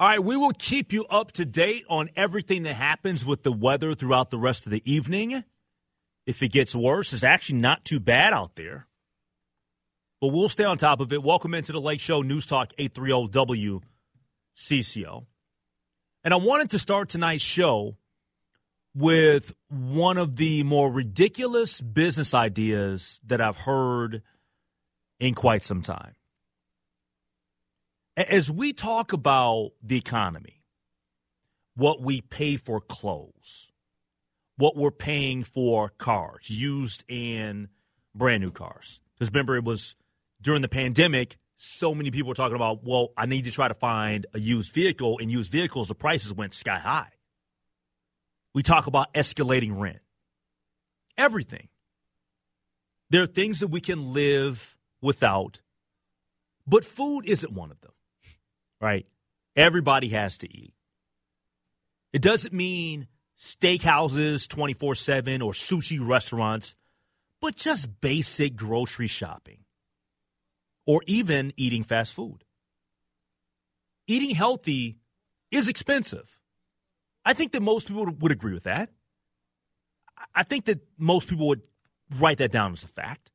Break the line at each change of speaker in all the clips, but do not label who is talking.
All right, we will keep you up to date on everything that happens with the weather throughout the rest of the evening. If it gets worse, it's actually not too bad out there. But we'll stay on top of it. Welcome into the Lake Show News Talk 830 WCCO. And I wanted to start tonight's show with one of the more ridiculous business ideas that I've heard in quite some time. As we talk about the economy, what we pay for clothes, what we're paying for cars, used and brand new cars. Because remember, it was during the pandemic, so many people were talking about, well, I need to try to find a used vehicle, and used vehicles, the prices went sky high. We talk about escalating rent, everything. There are things that we can live without, but food isn't one of them right? Everybody has to eat. It doesn't mean steakhouses 24 7 or sushi restaurants, but just basic grocery shopping or even eating fast food. Eating healthy is expensive. I think that most people would agree with that. I think that most people would write that down as a fact.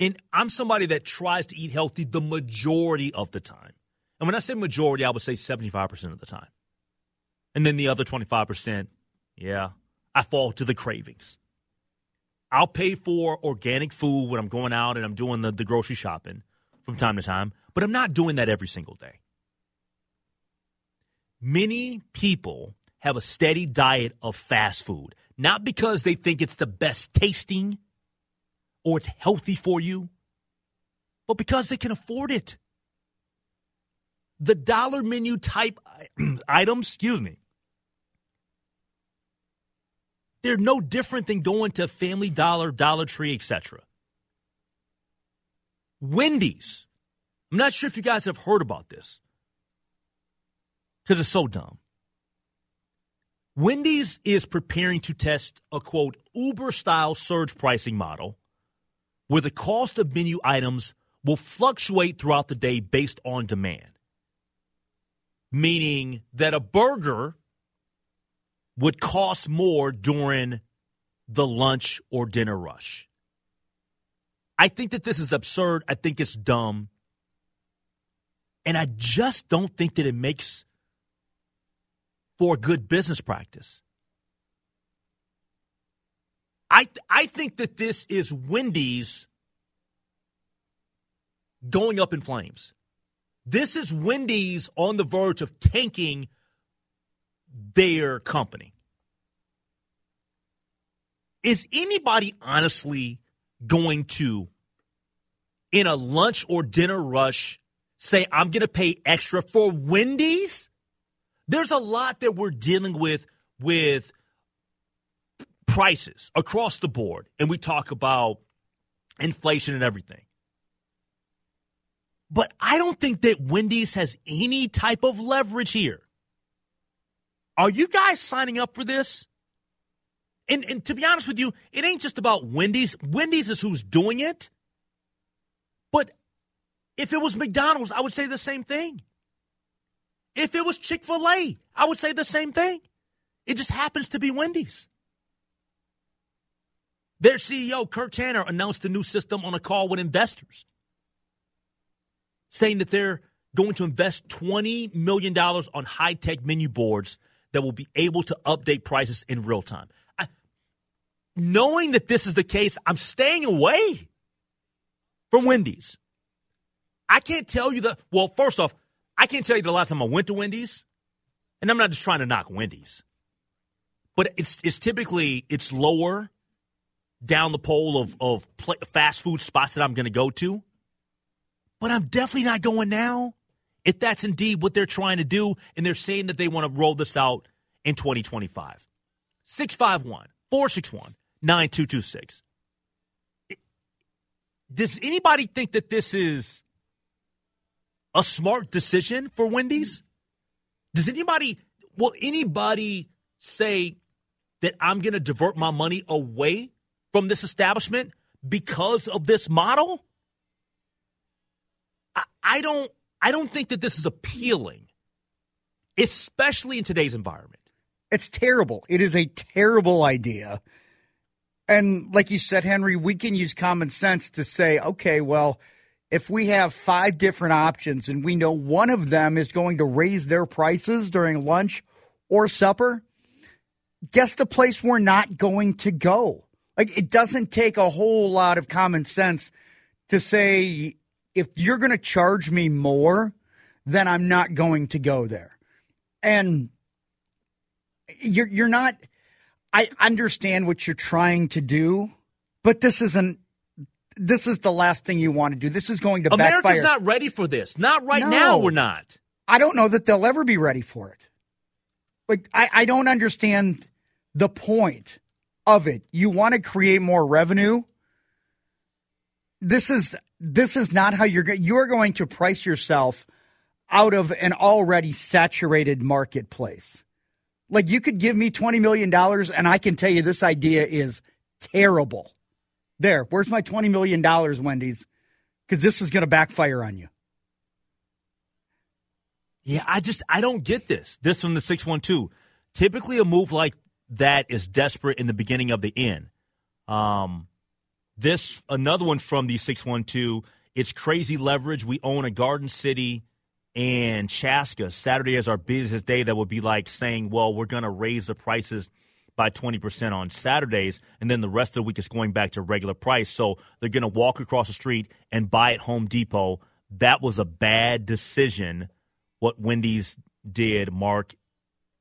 And I'm somebody that tries to eat healthy the majority of the time. And when I say majority, I would say 75% of the time. And then the other 25%, yeah, I fall to the cravings. I'll pay for organic food when I'm going out and I'm doing the, the grocery shopping from time to time, but I'm not doing that every single day. Many people have a steady diet of fast food, not because they think it's the best tasting or it's healthy for you, but because they can afford it the dollar menu type items, excuse me, they're no different than going to Family Dollar, Dollar Tree, etc. Wendy's. I'm not sure if you guys have heard about this because it's so dumb. Wendy's is preparing to test a quote Uber style surge pricing model where the cost of menu items will fluctuate throughout the day based on demand meaning that a burger would cost more during the lunch or dinner rush. I think that this is absurd. I think it's dumb. And I just don't think that it makes for good business practice. I, I think that this is Wendy's going up in flames. This is Wendy's on the verge of tanking their company. Is anybody honestly going to, in a lunch or dinner rush, say, I'm going to pay extra for Wendy's? There's a lot that we're dealing with with prices across the board, and we talk about inflation and everything. But I don't think that Wendy's has any type of leverage here. Are you guys signing up for this? And, and to be honest with you, it ain't just about Wendy's. Wendy's is who's doing it. But If it was McDonald's, I would say the same thing. If it was Chick fil A, I would say the same thing. It just happens to be Wendy's. Their CEO, Kirk Tanner, announced a new system on a call with investors, saying that they're going to invest $20 million on high tech menu boards that will be able to update prices in real time. I, knowing that this is the case, I'm staying away from Wendy's. I can't tell you the, well, first off, I can't tell you the last time I went to Wendy's, and I'm not just trying to knock Wendy's, but it's it's typically it's lower down the pole of of fast food spots that I'm going to go to. But I'm definitely not going now. If that's indeed what they're trying to do, and they're saying that they want to roll this out in 2025. 651 461 9226. Does anybody think that this is a smart decision for Wendy's? Does anybody, will anybody say that I'm going to divert my money away from this establishment because of this model? I, don't, I don't think that this is appealing, especially in today's environment.
It's terrible. It is a terrible idea. And like you said, Henry, we can use common sense to say, okay, well, if we have five different options and we know one of them is going to raise their prices during lunch or supper, guess the place we're not going to go. Like it doesn't take a whole lot of common sense to say if you're going to charge me more, then I'm not going to go there. And you're you're not I understand what you're trying to do, but this isn't this is the last thing you want to do. This is going to
America's
backfire.
not ready for this. Not right
no.
now. We're not.
I don't know that they'll ever be ready for it. Like I, I don't understand the point of it. You want to create more revenue. This is this is not how you're you're going to price yourself out of an already saturated marketplace. Like you could give me twenty million dollars, and I can tell you this idea is terrible. There, where's my $20 million, Wendy's? Because this is going to backfire on you.
Yeah, I just, I don't get this. This from the 612. Typically, a move like that is desperate in the beginning of the end. Um, this, another one from the 612. It's crazy leverage. We own a Garden City and Chaska. Saturday is our busiest day. That would be like saying, well, we're going to raise the prices – by 20% on Saturdays, and then the rest of the week is going back to regular price. So they're going to walk across the street and buy at Home Depot. That was a bad decision, what Wendy's did, Mark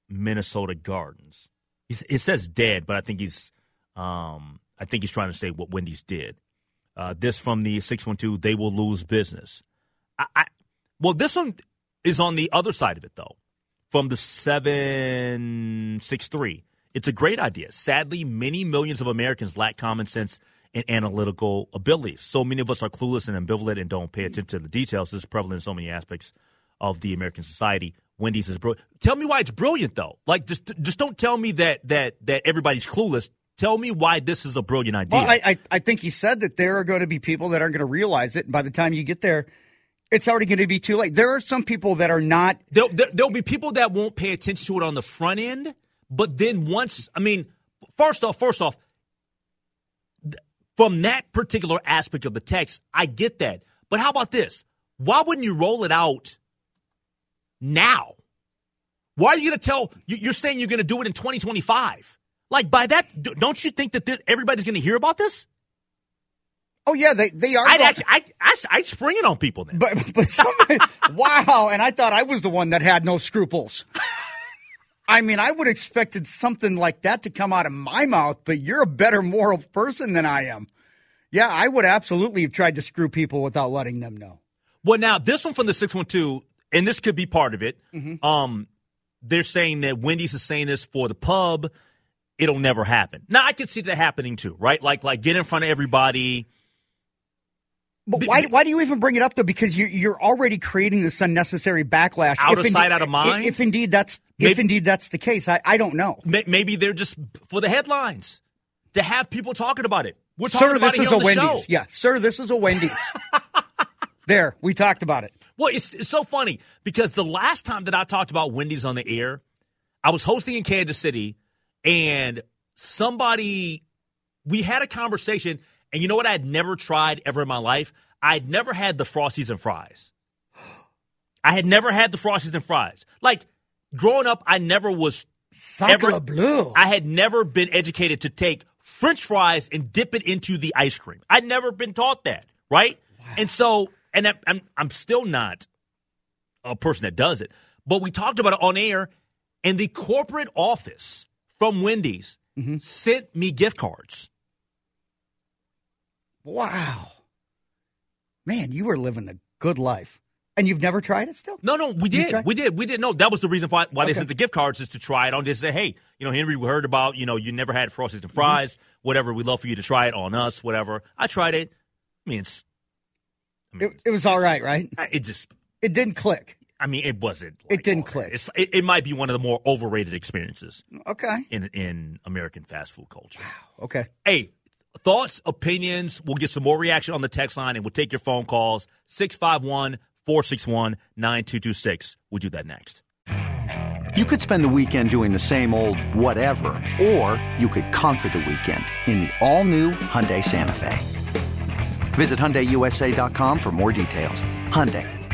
Minnesota Gardens. It says dead, but I think he's um, I think he's trying to say what Wendy's did. Uh, this from the 612, they will lose business. I, I, well, this one is on the other side of it, though, from the 763. It's a great idea. Sadly, many millions of Americans lack common sense and analytical abilities. So many of us are clueless and ambivalent and don't pay attention to the details. This is prevalent in so many aspects of the American society. Wendy's is brilliant. Tell me why it's brilliant, though. Like, just just don't tell me that that that everybody's clueless. Tell me why this is a brilliant idea.
Well, I, I, I think he said that there are going to be people that aren't going to realize it, and by the time you get there, it's already going to be too late. There are some people that are not.
There, there, there'll be people that won't pay attention to it on the front end but then once, I mean, first off, first off, from that particular aspect of the text, I get that. But how about this? Why wouldn't you roll it out now? Why are you going to tell? You're saying you're going to do it in 2025. Like by that, don't you think that everybody's going to hear about this?
Oh yeah, they they are.
I'd actually, I, I, I'd spring it on people then.
But but somebody, wow, and I thought I was the one that had no scruples. I mean, I would have expected something like that to come out of my mouth, but you're a better moral person than I am. Yeah, I would absolutely have tried to screw people without letting them know.
Well, now this one from the six one two, and this could be part of it. Mm-hmm. Um, they're saying that Wendy's is saying this for the pub. It'll never happen. Now I could see that happening too, right? Like, like get in front of everybody
but why, why do you even bring it up though? Because you're, you're already creating this unnecessary backlash.
Out if of sight, out of mind.
If indeed that's maybe, if indeed that's the case, I, I don't know.
Maybe they're just for the headlines to have people talking about it. We're talking
sir,
about
this is
a
Wendy's.
Show.
Yeah, sir, this is a Wendy's. There, we talked about it.
Well, it's, it's so funny because the last time that I talked about Wendy's on the air, I was hosting in Kansas City, and somebody, we had a conversation, and you know what I had never tried ever in my life? I had never had the Frosties and fries. I had never had the Frosties and fries. Like, growing up, I never was
Sacre
ever,
bleu.
I had never been educated to take French fries and dip it into the ice cream. I'd never been taught that, right? And so, and I'm I'm still not a person that does it, but we talked about it on air, and the corporate office from Wendy's mm-hmm. sent me gift cards.
wow. Man, you were living a good life. And you've never tried it still?
No, no, we did. We did. We did. No, that was the reason why, why they sent the gift cards is to try it on. Just say, hey, you know, Henry, we heard about, you know, you never had Frosties and mm-hmm. fries, whatever. We'd love for you to try it on us, whatever. I tried it. I mean, it's, I mean,
It, it was all right, right?
it just,
It didn't click.
I mean, it wasn't.
It didn't click.
It's, it, it might be one of the more overrated experiences
Okay.
in in American fast food culture.
Okay.
Hey, thoughts, opinions. We'll get some more reaction on the text line, and we'll take your phone calls 651 461 9226. We'll do that next.
You could spend the weekend doing the same old whatever, or you could conquer the weekend in the all-new Hyundai Santa Fe. Visit HyundaiUSA.com for more details. Hyundai,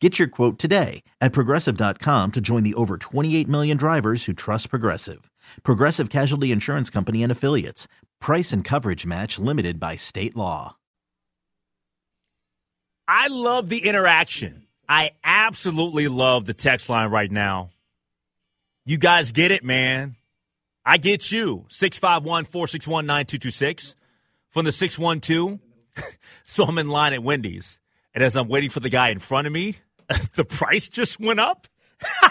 Get your quote today at progressive.com to join the over 28 million drivers who trust Progressive. Progressive Casualty Insurance Company and Affiliates. Price and coverage match limited by state law.
I love the interaction. I absolutely love the text line right now. You guys get it, man. I get you. 651 461 9226 from the 612. So I'm in line at Wendy's, and as I'm waiting for the guy in front of me, the price just went up.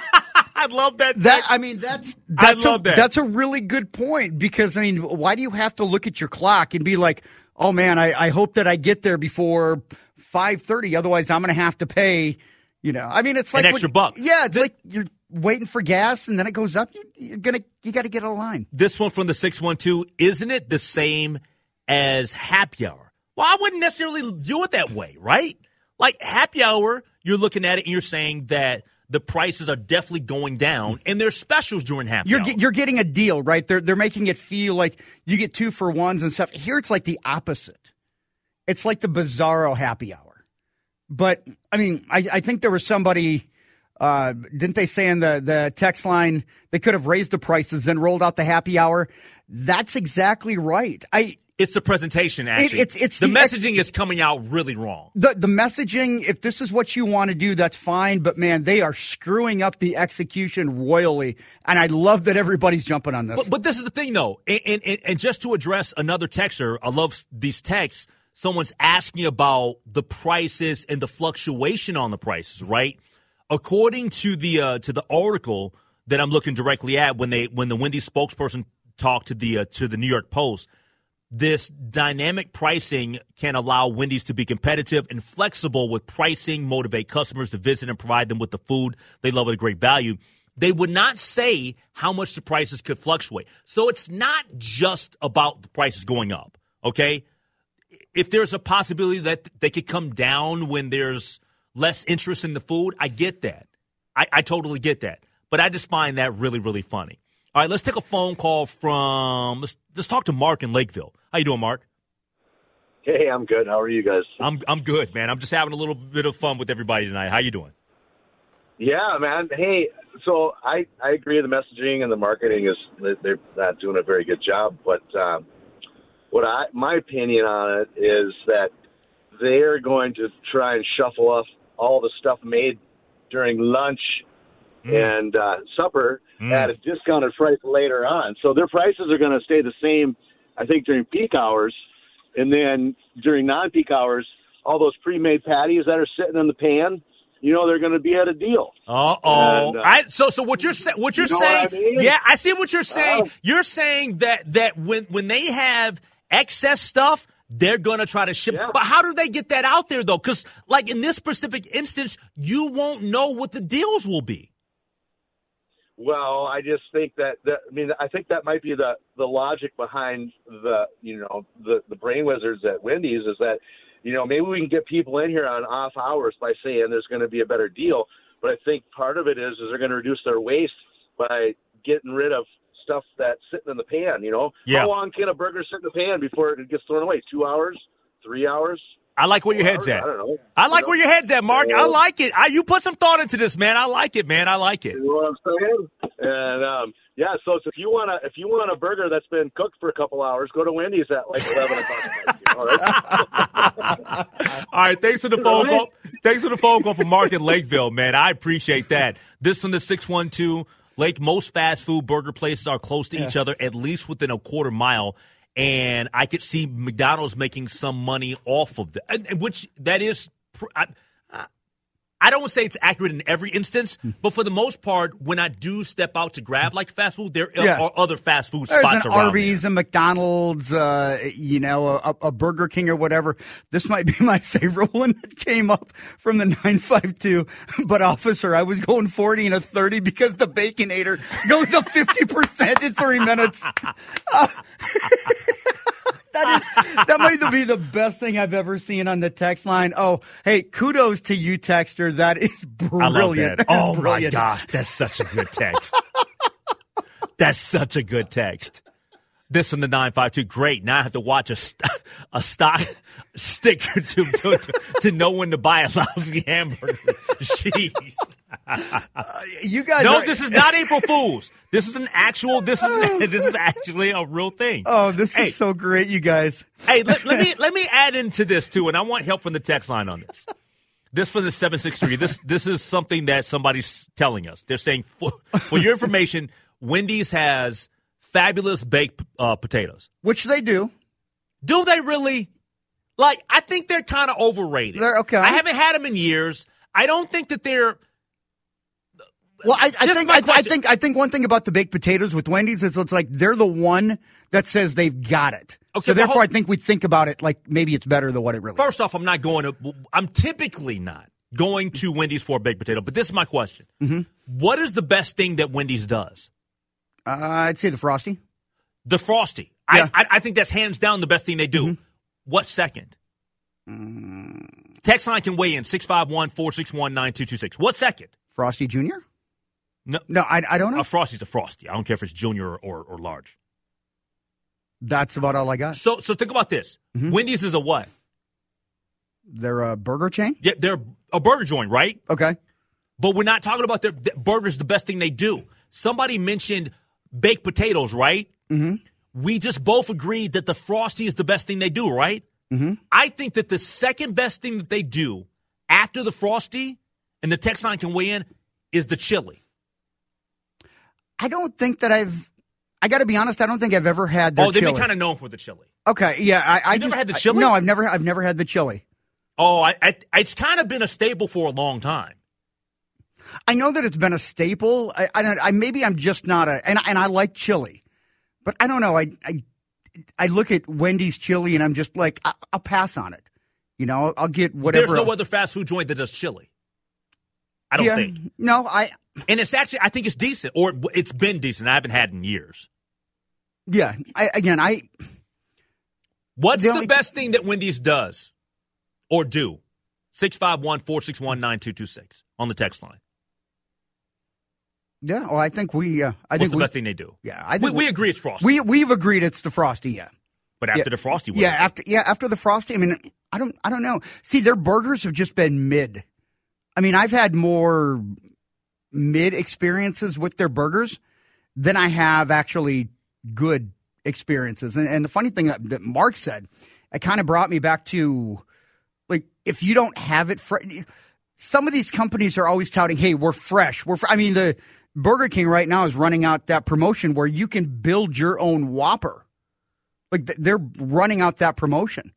I love that.
That
text.
I mean, that's that's a,
that.
That's a really good point because I mean, why do you have to look at your clock and be like, "Oh man, I, I hope that I get there before five thirty, otherwise I'm going to have to pay." You know, I mean, it's like An
extra
when-
buck.
Yeah, it's like you're waiting for gas and then it goes up. You're, you're gonna you got to get a line.
this one from the 612, isn't it the same as happy hour? Well, I wouldn't necessarily do it that way, right? Like happy hour, you're looking at it and you're saying that the prices are definitely going down and there's specials during happy
You're
hour.
you're getting a deal, right? They're they're making it feel like you get two for ones and stuff. Here, it's like the opposite. It's like the Bizarro happy hour. But I mean, I, I think there was somebody. Uh, didn't they say in the the text line they could have raised the prices and rolled out the happy hour? That's exactly right. I
it's the presentation, actually.
it's- it's
the,
the ex-
messaging is coming out really wrong.
the the messaging. If this is what you want to do, that's fine. But man, they are screwing up the execution royally, and I love that everybody's jumping on this.
But, but this is the thing, though, and, and, and- and just to address another texter, I love these texts. Someone's asking about the prices and the fluctuation on the prices, right? According to the uh, to the article that I'm looking directly at, when they when the Wendy's spokesperson talked to the uh, to the New York Post, this dynamic pricing can allow Wendy's to be competitive and flexible with pricing, motivate customers to visit and provide them with the food they love at a great value. They would not say how much the prices could fluctuate. So it's not just about the prices going up, okay? If there's a possibility that they could come down when there's less interest in the food, I get that. I, I totally get that. But I just find that really, really funny. All right, let's take a phone call from let's let's talk to Mark in Lakeville. How you doing, Mark?
Hey, I'm good. How are you guys?
I'm I'm good, man. I'm just having a little bit of fun with everybody tonight. How you doing?
Yeah, man. Hey, so I I agree. The messaging and the marketing is they're not doing a very good job. But um, what I my opinion on it is that they're going to try and shuffle off all the stuff made during lunch
Mm.
and uh, supper at a discounted price later on. So their prices are going to stay the same, I think, during peak hours, and then during non-peak hours, all those pre-made patties that are sitting in the pan, you know, they're going to be at a deal.
Uh oh.
And, uh,
I so so what you're saying? What you're
You know
saying?
what I mean?
Yeah, I see what you're saying.
Oh.
You're saying that that when when they have excess stuff. They're gonna try to ship,
Yeah.
but how do they get that out there though? Because, like in this specific instance, you won't know what the deals will be.
Well, I just think that, that I mean, I think that might be the the logic behind the you know the the brain wizards at Wendy's is that you know maybe we can get people in here on off hours by saying there's going to be a better deal, but I think part of it is is they're going to reduce their waste by getting rid of stuff that's sitting in the pan. You know,
Yeah.
how long can a burger sit in the pan before it gets thrown away? Two hours, three hours.
I like where your head's at.
I don't know.
I like
You know?
where your head's at, Mark. I like it. I, you put some thought into this, man. I like it, man. I like it.
You know what I'm saying? And um, yeah, so if you want to, if you want a burger that's been cooked for a couple hours, go to Wendy's at like eleven o'clock. All right.
All right, thanks for the phone call. Thanks for the phone call from Mark in Lakeville, man. I appreciate that. This from the six one two Lake. Most fast food burger places are close to each other, at least within a quarter mile. And I could see McDonald's making some money off of that, which that is. I, I- don't say it's accurate in every instance, but for the most part, when I do step out to grab like fast food, there
Yeah.
are other fast food
There's
spots
an
around.
Arby's, a McDonald's, uh, you know, a, a Burger King or whatever. This might be my favorite one that came up from the 952. But officer, I was going 40 and a 30 because the Baconator goes up 50% in three minutes. Uh, that is, that might be the best thing I've ever seen on the text line. Oh, hey, kudos to you, texter. That is
I
brilliant.
love that. Oh my gosh, that's such a good text. that's such a good text. This from the nine five two. Great. Now I have to watch a st- a stock sticker to, to to to know when to buy a lousy hamburger. Jeez.
You guys
No,
are-
this is not April Fools. This is an actual. This is this is actually a real thing.
Oh, this
Hey.
is so great, you guys.
Hey, let, let me let me add into this too, and I want help from the text line on this. This from the seven six three. This this is something that somebody's telling us. They're saying for, for your information, Wendy's has fabulous baked uh, potatoes.
Which they do.
Do they really? Like, I think they're kind of overrated.
They're okay.
I haven't had them in years. I don't think that they're.
Well, I, I think I, I think I think one thing about the baked potatoes with Wendy's is it's like they're the one that says they've got it.
Okay,
so therefore,
hold-
I think we think about it like maybe it's better than what it really.
First off, I'm not going to. I'm typically not going to Wendy's for a baked potato. But this is my question:
Mm-hmm.
What is the best thing that Wendy's does?
Uh, I'd say the frosty.
The frosty.
Yeah.
I, I I think that's hands down the best thing they do. What second? Text line can weigh in 651 461 9226. What second?
Frosty Junior.
No,
No, I, I don't know.
a frosty's a frosty. I don't care if it's junior or, or, large.
That's about all I got.
So so think about this. Wendy's is a what?
They're a burger chain.
Yeah, they're a burger joint, right?
Okay.
But we're not talking about their th- burgers. The best thing they do. Somebody mentioned baked potatoes, right? Mm-hmm. We just both agreed that the frosty is the best thing they do, right? Mm-hmm. I think that the second best thing that they do after the frosty, and the text line can weigh in, is the chili.
I don't think that I've. I got to be honest. I don't think I've ever had their
oh, they've
chili.
been kind of known for the chili.
okay. Yeah. I, I
You never
just-
had the
I-
chili?
no, I've never. I've never had the chili.
Oh, I, I, it's kind of been a staple for a long time.
I know that it's been a staple. I, I, I maybe I'm just not a and and I like chili, but I don't know. I I I look at Wendy's chili and I'm just like I, I'll pass on it. You know, I'll, I'll get whatever.
There's no other fast food joint that does chili. I don't
yeah,
think.
No, I
And it's actually, I think it's decent, or it's been decent. I haven't had in years.
yeah. I again I
What's
The
the,
only-
best thing that Wendy's does or do? 651 461 9226 on the text line.
yeah. Well, I think we. Uh, I
What's
think
the
we,
best thing they do?
Yeah, I
we,
think
we agree it's frosty.
we we've agreed it's the frosty. Yeah.
But after
Yeah.
the frosty,
Yeah, after yeah, after the frosty. I mean, I don't I don't know. See, their burgers have just been mid. I mean, I've had more mid experiences with their burgers than I have actually good experiences. And, and the funny thing that, that Mark said, it kind of brought me back to like if you don't have it fre- some of these companies are always touting, "Hey, we're fresh." We're fr-. I mean, the Burger King right now is running out that promotion where you can build your own Whopper. Like th- they're running out that promotion.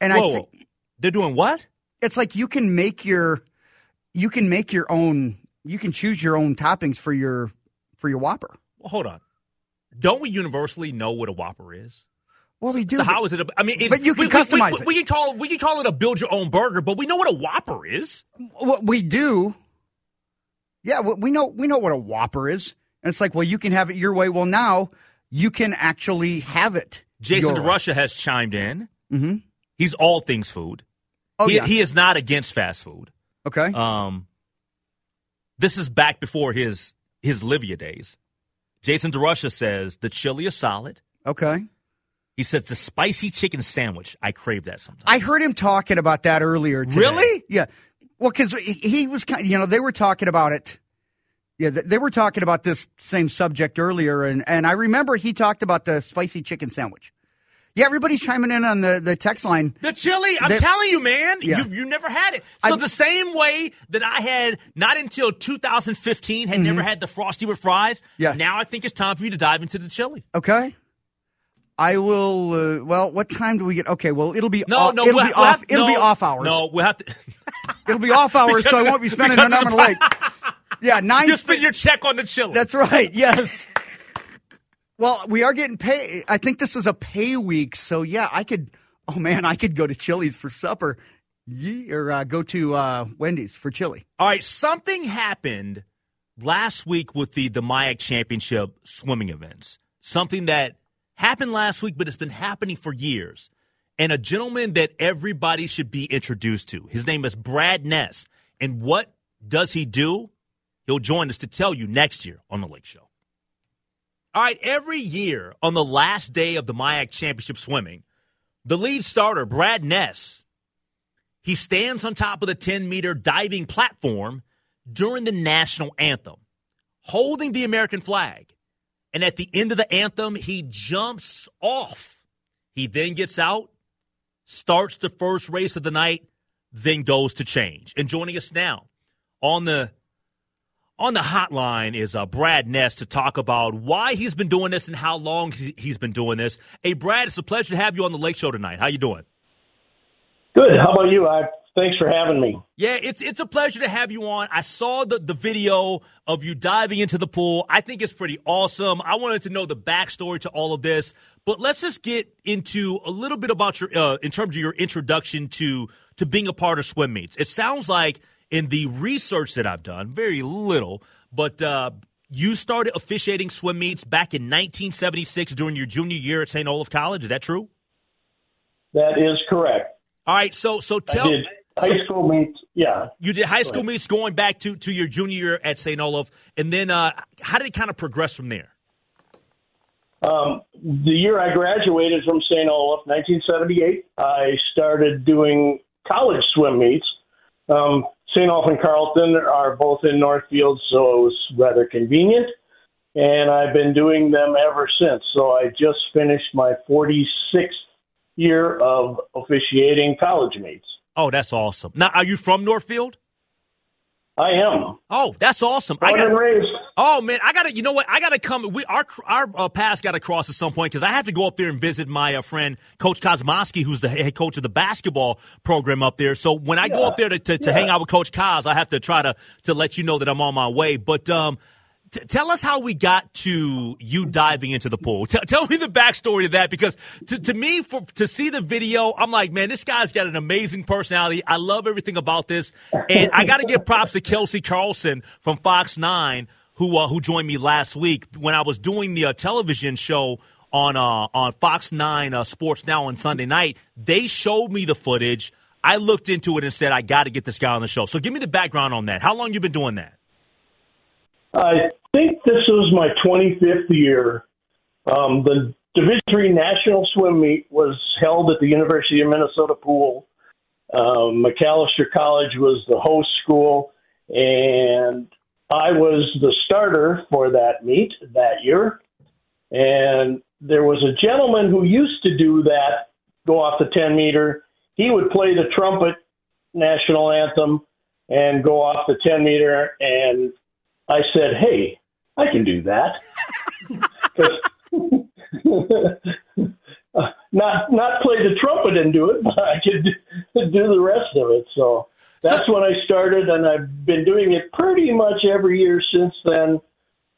And I think
they're doing what?
It's like you can make your you can make your own you can choose your own toppings for your for your Whopper.
Well, hold on. Don't we universally know what a Whopper is?
Well, we do.
So how is it? A, I mean, it,
But you can
we,
customize
we,
it.
We, can call we can call it a build your own burger, but we know what a Whopper is.
what we do. Yeah, we we know we know what a Whopper is, and it's like, well, you can have it your way. Well, now you can actually have it.
Jason
way.
DeRusha has chimed in.
Mhm.
He's all things food.
Oh
he,
yeah.
he is not against fast food.
okay.
Um, this is back before his his Livia days. Jason DeRusha says the chili is solid.
okay.
He says the spicy chicken sandwich. I crave that sometimes.
I heard him talking about that earlier. Today.
Really?
Yeah. Well, because he was kind. You know, they were talking about it. Yeah, they were talking about this same subject earlier, and and I remember he talked about the spicy chicken sandwich. Yeah, everybody's chiming in on the the text line.
The chili, I'm
They-
telling you, man,
Yeah.
you you never had it. So
I-
the same way that I had not until 2015 had never had the frosty with fries.
Mm-hmm. Yeah.
Now I think it's time for you to dive into the chili.
Okay. I will. Uh, well, what time do we get? Okay. Well, it'll be
No,
off,
no,
It'll
we'll
be
we'll
off.
have-
it'll be
no,
off hours.
No, we'll have to.
it'll be off hours, so I won't be spending an arm and a leg. Yeah, nine.
you spend your check on the chili.
That's right. Yes. Well, we are getting paid. I think this is a pay week, so yeah, I could. Oh man, I could go to Chili's for supper, Yee, or uh, go to uh, Wendy's for chili.
All right, something happened last week with the the MIAC Championship swimming events. Something that happened last week, but it's been happening for years. And a gentleman that everybody should be introduced to. His name is Brad Ness. And what does he do? He'll join us to tell you next year on the Lake Show. All right, every year on the last day of the MIAC Championship swimming, the lead starter, Brad Ness, he stands on top of the 10 meter diving platform during the national anthem, holding the American flag. And at the end of the anthem, he jumps off. He then gets out, starts the first race of the night, then goes to change. And joining us now on the on the hotline is uh, Brad Ness to talk about why he's been doing this and how long he- he's been doing this. Hey, Brad, it's a pleasure to have you on the Lake Show tonight. How you doing?
Good. How about you? I, thanks for having me.
Yeah, it's it's a pleasure to have you on. I saw the, the video of you diving into the pool. I think it's pretty awesome. I wanted to know the backstory to all of this, but let's just get into a little bit about your uh, in terms of your introduction to to being a part of swim meets. It sounds like in the research that I've done, very little, but uh, you started officiating swim meets back in 1976 during your junior year at St. Olaf College. Is that true?
That is correct.
All right, so so
I
tell
did high school meets. Yeah.
You did high school meets going back to, to your junior year at St. Olaf, and then uh, how did it kind of progress from there?
Um, the year I graduated from St. Olaf, 1978, I started doing college swim meets. Um, St. Olaf and Carleton are both in Northfield, so it was rather convenient. And I've been doing them ever since. So I just finished my 46th year of officiating college meets.
Oh, that's awesome. Now, are you from Northfield?
I am.
Oh, that's awesome. I got,
and raised.
Oh man, I gotta. You know what? I gotta come. We our our uh, paths got to cross at some point because I have to go up there and visit my uh, friend Coach Kosmowski, who's the head coach of the basketball program up there. So when I go up there to, to, to
Yeah.
hang out with Coach Kos, I have to try to to let you know that I'm on my way. But um, t- tell us how we got to you diving into the pool. T- tell me the backstory of that because to, to me, for to see the video, I'm like, man, this guy's got an amazing personality. I love everything about this, and I got to give props to Kelsey Carlson from Fox Nine who uh, who joined me last week when I was doing the uh, television show on uh, on Fox Nine uh, Sports Now on Sunday night. They showed me the footage. I looked into it and said, I got to get this guy on the show. So give me the background on that. How long you been doing that?
I think this was my 25th year. Um, the Division Three national swim meet was held at the University of Minnesota pool. Um, Macalester College was the host school, and I was the starter for that meet that year. And there was a gentleman who used to do that, go off the 10 meter. He would play the trumpet national anthem and go off the 10 meter. And I said, Hey, I can do that. not not play the trumpet and do it, but I could do the rest of it. So that's so, when I started, and I've been doing it pretty much every year since then,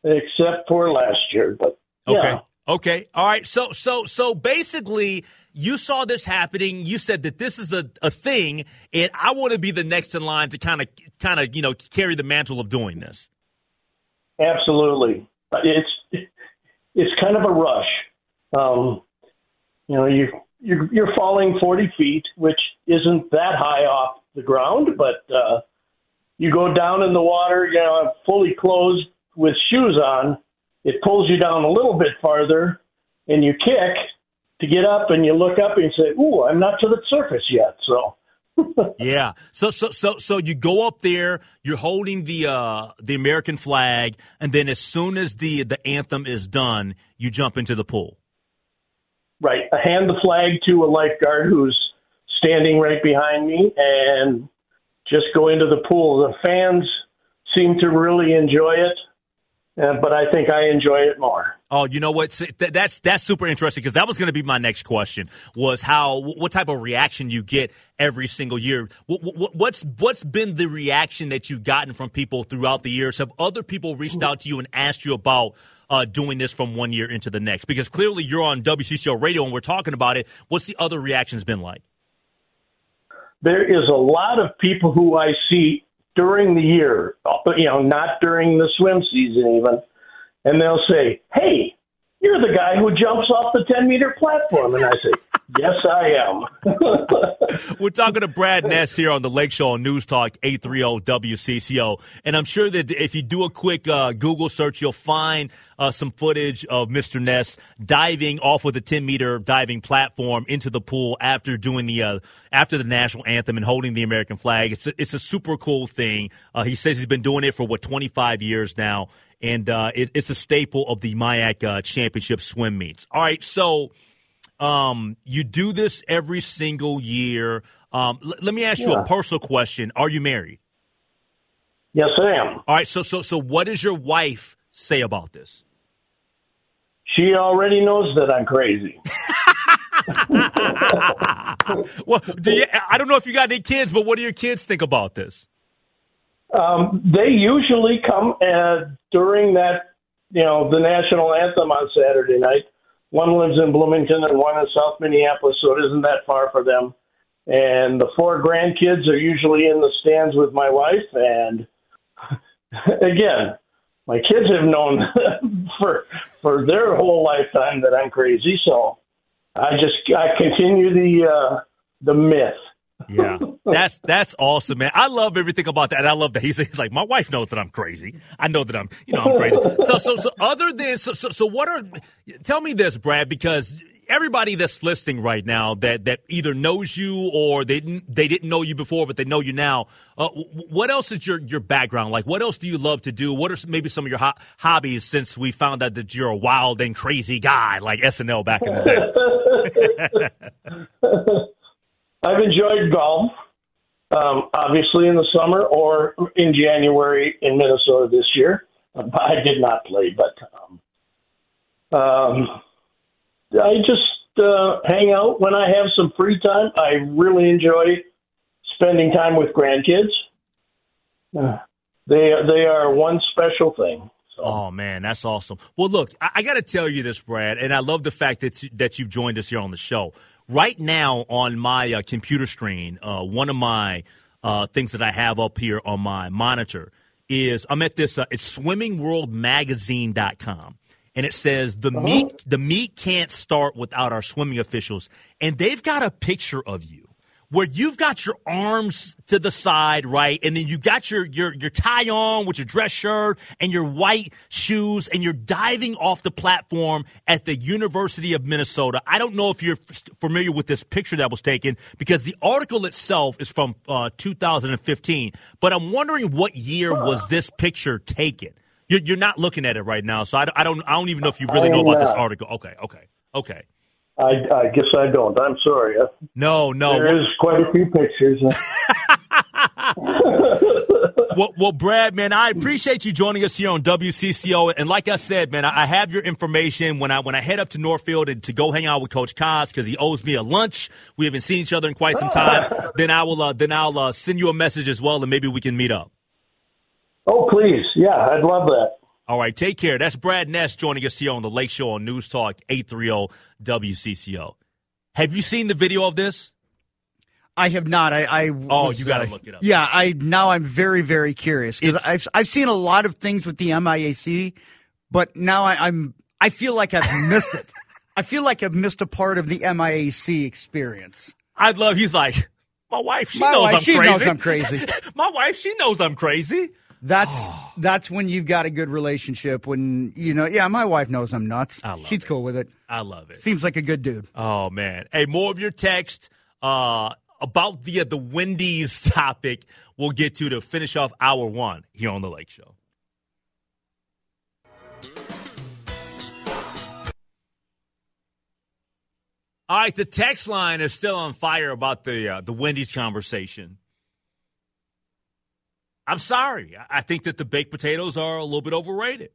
except for last year. But
yeah. okay, okay, all right. So so so basically, you saw this happening. You said that this is a, a thing, and I want to be the next in line to kind of kind of you know carry the mantle of doing this.
Absolutely, it's it's kind of a rush. Um, you know, you you're, you're falling 40 feet, which isn't that high off the ground, but uh, you go down in the water, you know, fully clothed with shoes on. It pulls you down a little bit farther, and you kick to get up, and you look up and you say, "Ooh, I'm not to the surface yet." So.
yeah. So so so so you go up there, you're holding the uh the American flag, and then as soon as the the anthem is done, you jump into the pool.
Right. I hand the flag to a lifeguard who's standing right behind me and just go into the pool. The fans seem to really enjoy it. Uh, but I think I enjoy it more.
Oh, you know what? That's that's super interesting because that was going to be my next question. Was how what type of reaction you get every single year? What's what's been the reaction that you've gotten from people throughout the years? Have other people reached out to you and asked you about uh, doing this from one year into the next? Because clearly you're on WCCO radio and we're talking about it. What's the other reactions been like?
There is a lot of people who I see during the year, but you know, not during the swim season even, and they'll say, "Hey, you're the guy who jumps off the 10 meter platform," and I say. Yes, I am.
We're talking to Brad Ness here on the Lake Show on News Talk 830 WCCO. And I'm sure that if you do a quick uh, Google search, you'll find uh, some footage of Mr. Ness diving off with a 10 meter diving platform into the pool after doing the uh, after the national anthem and holding the American flag. It's a, it's a super cool thing. Uh, he says he's been doing it for what 25 years now, and uh, it, it's a staple of the MIAC uh, Championship swim meets. All right, so. Um, you do this every single year. Um, l- let me ask yeah. you a personal question. Are you married?
Yes, I am.
All right. So, so, so, what does your wife say about this?
She already knows that I'm crazy.
well, do you, I don't know if you got any kids, but what do your kids think about this?
Um, they usually come uh, during that, you know, the national anthem on Saturday night one lives in Bloomington and one in South Minneapolis, so it isn't that far for them. And the four grandkids are usually in the stands with my wife. And again, my kids have known for for their whole lifetime that I'm crazy. So I just I continue the uh, the myth
yeah, that's that's awesome, man. I love everything about that. I love that he's, he's like my wife knows that I'm crazy. I know that I'm you know I'm crazy. So so so other than so so, so what are tell me this, Brad, because everybody that's listening right now that that either knows you or they didn't they didn't know you before but they know you now. Uh, what else is your your background like? What else do you love to do? What are maybe some of your ho- hobbies since we found out that you're a wild and crazy guy like SNL back in the day?
I've enjoyed golf, um, obviously in the summer or in January in Minnesota this year. I did not play, but um, um, I just uh, hang out when I have some free time. I really enjoy spending time with grandkids. Uh, they they are one special thing.
Oh man, that's awesome. Well, look, I, I got to tell you this, Brad, and I love the fact that that you've joined us here on the show right now on my uh, computer screen, uh, one of my uh, things that I have up here on my monitor is I'm at this. Uh, it's swimmingworldmagazine.com. And it says the uh-huh. meet the meet can't start without our swimming officials, and they've got a picture of you where you've got your arms to the side, right? And then you got your, your, your tie on with your dress shirt and your white shoes and you're diving off the platform at the University of Minnesota. I don't know if you're familiar with this picture that was taken because the article itself is from uh, 2015, but I'm wondering what year was this picture taken? You're, you're not looking at it right now, so I, I don't, I don't even know if you really know about this article. Okay, okay, okay.
I, I guess I don't. I'm sorry.
No, no.
There is quite a few pictures.
well, well, Brad, man, I appreciate you joining us here on WCCO. And like I said, man, I have your information when I when I head up to Northfield and to go hang out with Coach Kaz because he owes me a lunch. We haven't seen each other in quite some time. then I will uh, then I'll uh, send you a message as well, and maybe we can meet up.
Oh, please, yeah, I'd love that.
All right, take care. That's Brad Ness joining us here on the Lake Show on News Talk 830 WCCO. Have you seen the video of this?
I have not. I, I
oh, you got to
uh,
look it up.
Yeah, I now I'm very very curious because I've I've seen a lot of things with the MIAC, but now I, I'm I feel like I've missed it. I feel like I've missed a part of the MIAC experience.
I'd love. He's like, my wife. She
My
knows
wife,
I'm
she
crazy.
knows I'm crazy.
my wife. She knows I'm crazy.
That's that's when you've got a good relationship. When you know, yeah, my wife knows I'm nuts.
I love
She's
it.
cool with it.
I love it.
Seems like a good dude.
Oh man! Hey, more of your text uh, about the uh, the Wendy's topic. We'll get to to finish off hour one here on the Lake Show. All right, the text line is still on fire about the uh, the Wendy's conversation. I'm sorry. I- think that the baked potatoes are a little bit overrated.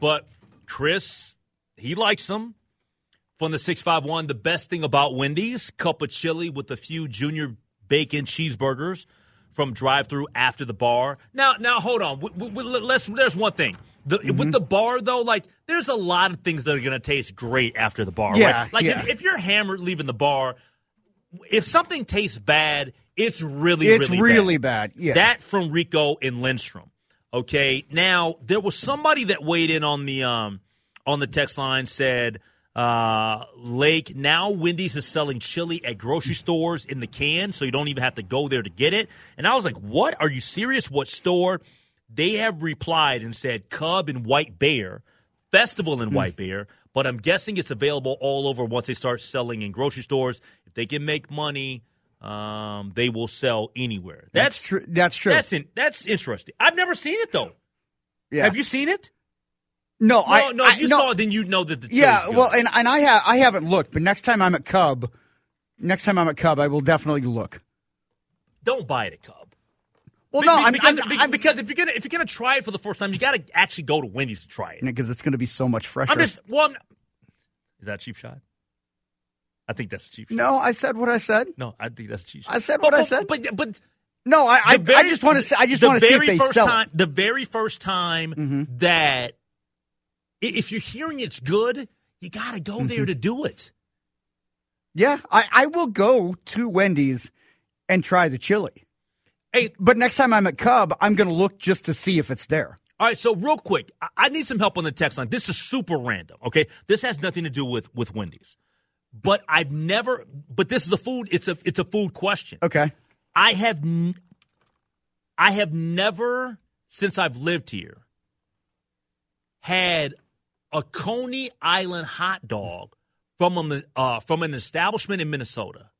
But Chris, he likes them. From the 651, the best thing about Wendy's, cup of chili with a few junior bacon cheeseburgers from drive-through after the bar. Now, now hold on. W- w- w- let's, there's one thing. The,
Mm-hmm.
With the bar, though, like there's a lot of things that are going to taste great after the bar.
Yeah,
right? Like
yeah.
if, if you're hammered leaving the bar, if something tastes bad, it's really,
It's
really,
really bad. Yeah.
That from Rico and Lindstrom. Okay. Now there was somebody that weighed in on the um on the text line said uh Lake now Wendy's is selling chili at grocery stores in the can, so you don't even have to go there to get it. And I was like, "What? Are you serious? What store?" They have replied and said Cub and White Bear, Festival in White Bear, but I'm guessing it's available all over once they start selling in grocery stores. If they can make money, um, they will sell anywhere.
that's true. That's true.
That's in, that's interesting. I've never seen it though.
yeah.
Have you seen it?
No,
No,
I
no.
I,
If you
no,
saw it, then you know that the
Yeah, well, and and I have I haven't looked, but next time I'm at Cub, next time I'm at Cub, I will definitely look.
don't buy it at Cub.
Well,
Be-
no,
be-
I'm,
because,
I'm, I'm,
because if you're gonna if you're gonna try it for the first time, you got to actually go to Wendy's to try it.
because it's going to be so much fresher.
I'm just well. I'm, is that a cheap shot? I think that's a cheap shot.
no, I said what I said.
No, I think that's a cheap shot.
I said
But-
what I said.
But but
No, I I,
very-
I just want to say I just want to see if
very
they
first
sell
time. The very first time
Mhm.
that if you're hearing it's good, you got to go
Mm-hmm.
there to do it.
Yeah, I I will go to Wendy's and try the chili.
Hey,
But next time I'm at Cub, I'm going to look just to see if it's there.
All right, so real quick, I- I need some help on the text line. This is super random, okay? This has nothing to do with with Wendy's, but I've never. But this is a food. It's a it's a food question.
Okay.
I have n- I have never since I've lived here had a Coney Island hot dog from a, uh, from an establishment in Minnesota.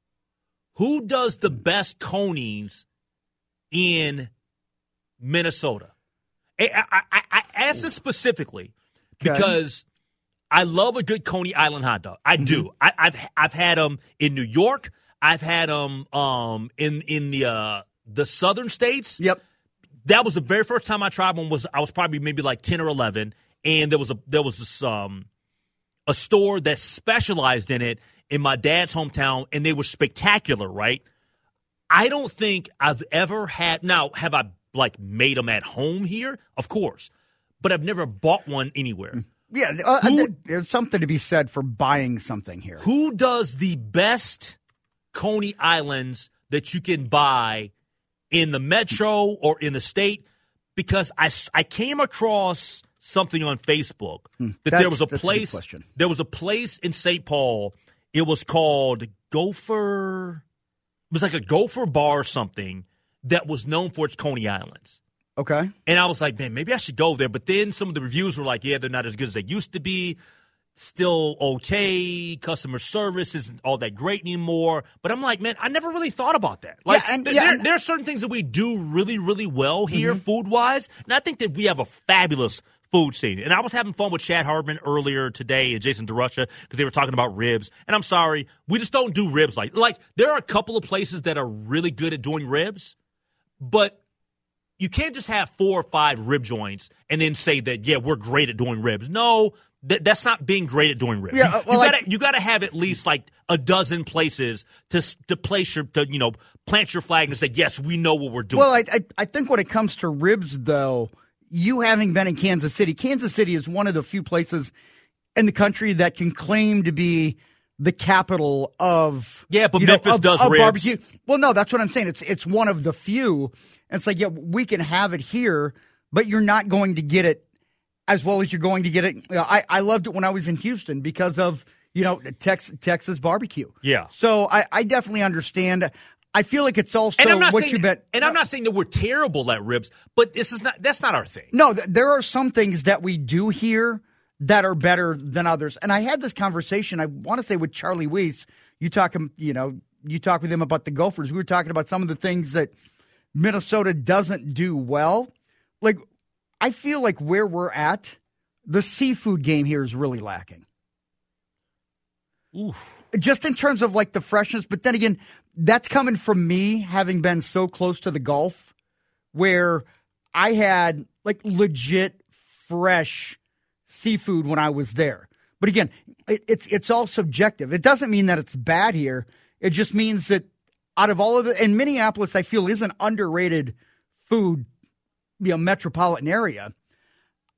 Who does the best conies in Minnesota? I, I, I, I ask this specifically because I love a good Coney Island hot dog. I do. I, I've I've had them in New York. I've had them um, in in the uh, the southern states.
Yep.
That was the very first time I tried one. Was I was probably maybe like ten or eleven, and there was a there was this um a store that specialized in it in my dad's hometown, and they were spectacular. Right. I don't think I've ever had. Now, have I like made them at home here? Of course, but I've never bought one anywhere.
Yeah, uh,
Who-
th- there's something to be said for buying something here.
Who does the best Coney Islands that you can buy in the metro or in the state? Because I, I came across something on Facebook that there
Hmm.
Was a
that's a
place
question.
there was a place in St. Paul. It was called Gopher. It was like a Gopher bar or something that was known for its Coney Islands.
Okay.
And I was like, man, maybe I should go there. But then some of the reviews were like, yeah, they're not as good as they used to be. Still okay. Customer service isn't all that great anymore. But I'm like, man, I never really thought about that. Like,
Yeah, and-
th-
yeah,
there,
and-
there are certain things that we do really, really well here, mm-hmm. food wise. And I think that we have a fabulous food scene. And I was having fun with Chad Hardman earlier today and Jason DeRusha because they were talking about ribs. And I'm sorry, we just don't do ribs like like there are a couple of places that are really good at doing ribs, but you can't just have four or five rib joints and then say that yeah we're great at doing ribs. No, that, that's not being great at doing ribs.
Yeah, uh, well,
you gotta you gotta have at least like a dozen places to to place your to you know plant your flag and say yes we know what we're doing.
Well, I, I I think when it comes to ribs, though, you having been in Kansas City, Kansas City is one of the few places in the country that can claim to be the capital of
Yeah, but
you know,
Memphis
of-
does
of
ribs.
barbecue. Well, no, that's what I'm saying. It's it's one of the few. And it's like yeah, we can have it here, but you're not going to get it as well as you're going to get it. You know, I I loved it when I was in Houston because of you know Tex, Texas barbecue.
Yeah.
So I I definitely understand. I feel like it's also
and I'm not
what
saying,
you bet.
and I'm not saying that we're terrible at ribs, but this is not that's not our thing.
No, th- there are some things that we do here that are better than others. And I had this conversation, I want to say with Charlie Weiss. You talk him, you know, you talk with him about the Gophers. We were talking about some of the things that Minnesota doesn't do well. Like I feel like where we're at, the seafood game here is really lacking.
Oof.
Just in terms of like the freshness, but then again, that's coming from me having been so close to the Gulf where I had like legit fresh seafood when I was there. But again, it, it's it's all subjective. It doesn't mean that it's bad here. It just means that out of all of it, and Minneapolis, I feel is an underrated food, you know, metropolitan area.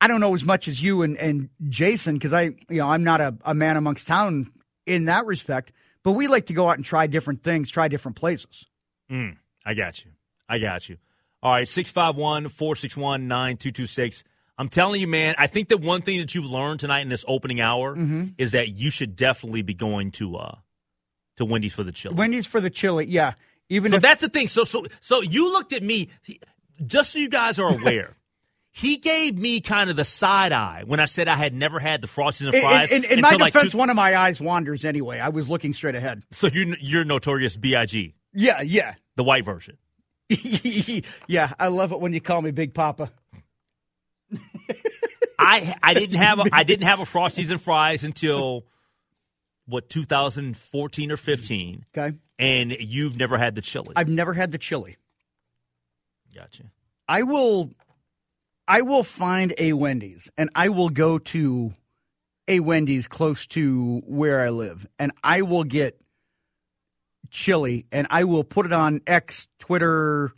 I don't know as much as you and, and Jason because I, you know, I'm not a, a man amongst town in that respect. But we like to go out and try different things, try different places.
Mm, I got you. I got you. All right, 651 461 9226. I'm telling you, man, I think that one thing that you've learned tonight in this opening hour
Mm-hmm.
is that you should definitely be going to uh to Wendy's for the chili.
Wendy's for the chili, yeah. Even
so
if
that's the thing. So so so you looked at me just so you guys are aware. he gave me kind of the side eye when I said I had never had the frosties and fries.
in, in my
until like
defense,
two-
one of my eyes wanders anyway. I was looking straight ahead.
so you you're notorious Big,
Yeah, yeah,
the white version.
yeah. I love it when you call me Big Papa.
I I didn't have a, I didn't have a frosties and fries until what 2014 or 15,
Okay,
and you've never had the chili.
I've never had the chili.
gotcha.
I will, I will find a Wendy's and I will go to a Wendy's close to where I live, and I will get chili and I will put it on X, Twitter,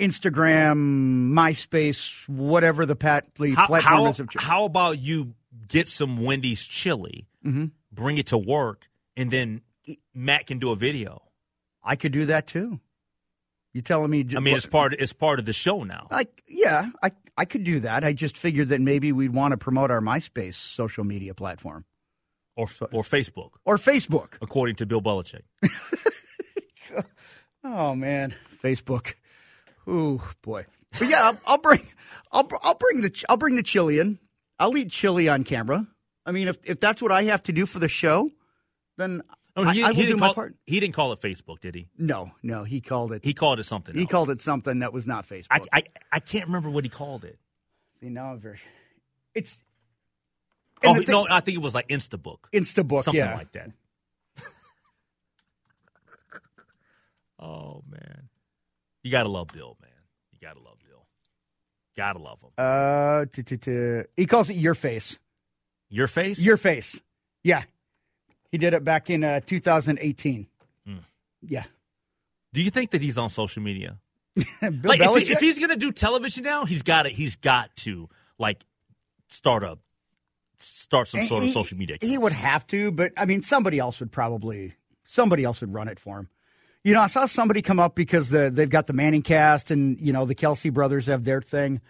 Instagram, MySpace, whatever the pat
How,
platform
how,
is. Of
how about you get some Wendy's chili,
Mm-hmm.
bring it to work, and then Matt can do a video.
I could do that too. You telling me?
I mean, it's part it's part of the show now.
Like, yeah, I I could do that. I just figured that maybe we'd want to promote our MySpace social media platform
or or Facebook,
or Facebook.
according to Bill Belichick.
Oh man, Facebook. Ooh boy. But yeah, I'll, I'll bring, I'll I'll bring the I'll bring the chili in. I'll eat chili on camera. I mean, if if that's what I have to do for the show, then
Oh,
I,
he,
I will
he
do my
call,
part.
He didn't call it Facebook, did he?
No, no, he called it.
He called it something.
He
else.
called it something that was not Facebook.
I, I I can't remember what he called it.
See, now I'm very. It's.
Oh
thing-
no, I think it was like Instabook,
Instabook,
something
yeah.
like that. oh man, you gotta love Bill, man. You gotta love Bill. Gotta love him.
Uh, t- t- t- he calls it your face.
Your face.
Your face. Yeah. He did it back in uh, 2018.
Hmm.
Yeah.
Do you think that he's on social media? Like if, he- if he's gonna do television now, he's got to He's got to like start a start some sort of social media.
He would have to, but I mean, somebody else would probably somebody else would run it for him. You know, I saw somebody come up because the, they've got the Manning cast and you know the Kelce brothers have their thing.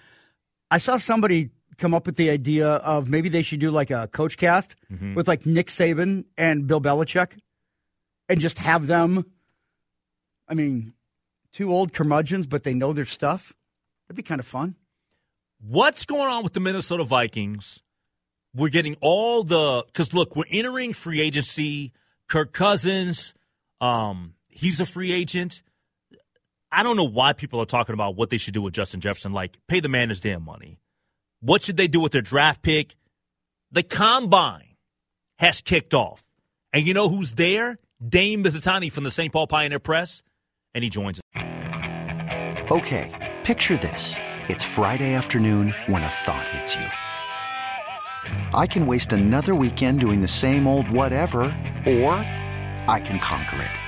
I saw somebody come up with the idea of maybe they should do like a coach cast
Mhm.
with like Nick Saban and Bill Belichick and just have them. I mean, two old curmudgeons, but they know their stuff. That'd be kind of fun.
What's going on with the Minnesota Vikings? We're getting all the because look, we're entering free agency. Kirk Cousins, um, he's a free agent. I don't know why people are talking about what they should do with Justin Jefferson. Like, pay the man his damn money. What should they do with their draft pick? The combine has kicked off. And you know who's there? Dane Mizutani from the St. Paul Pioneer Press. And he joins us.
Okay, picture this. It's Friday afternoon when a thought hits you. I can waste another weekend doing the same old whatever, or I can conquer it.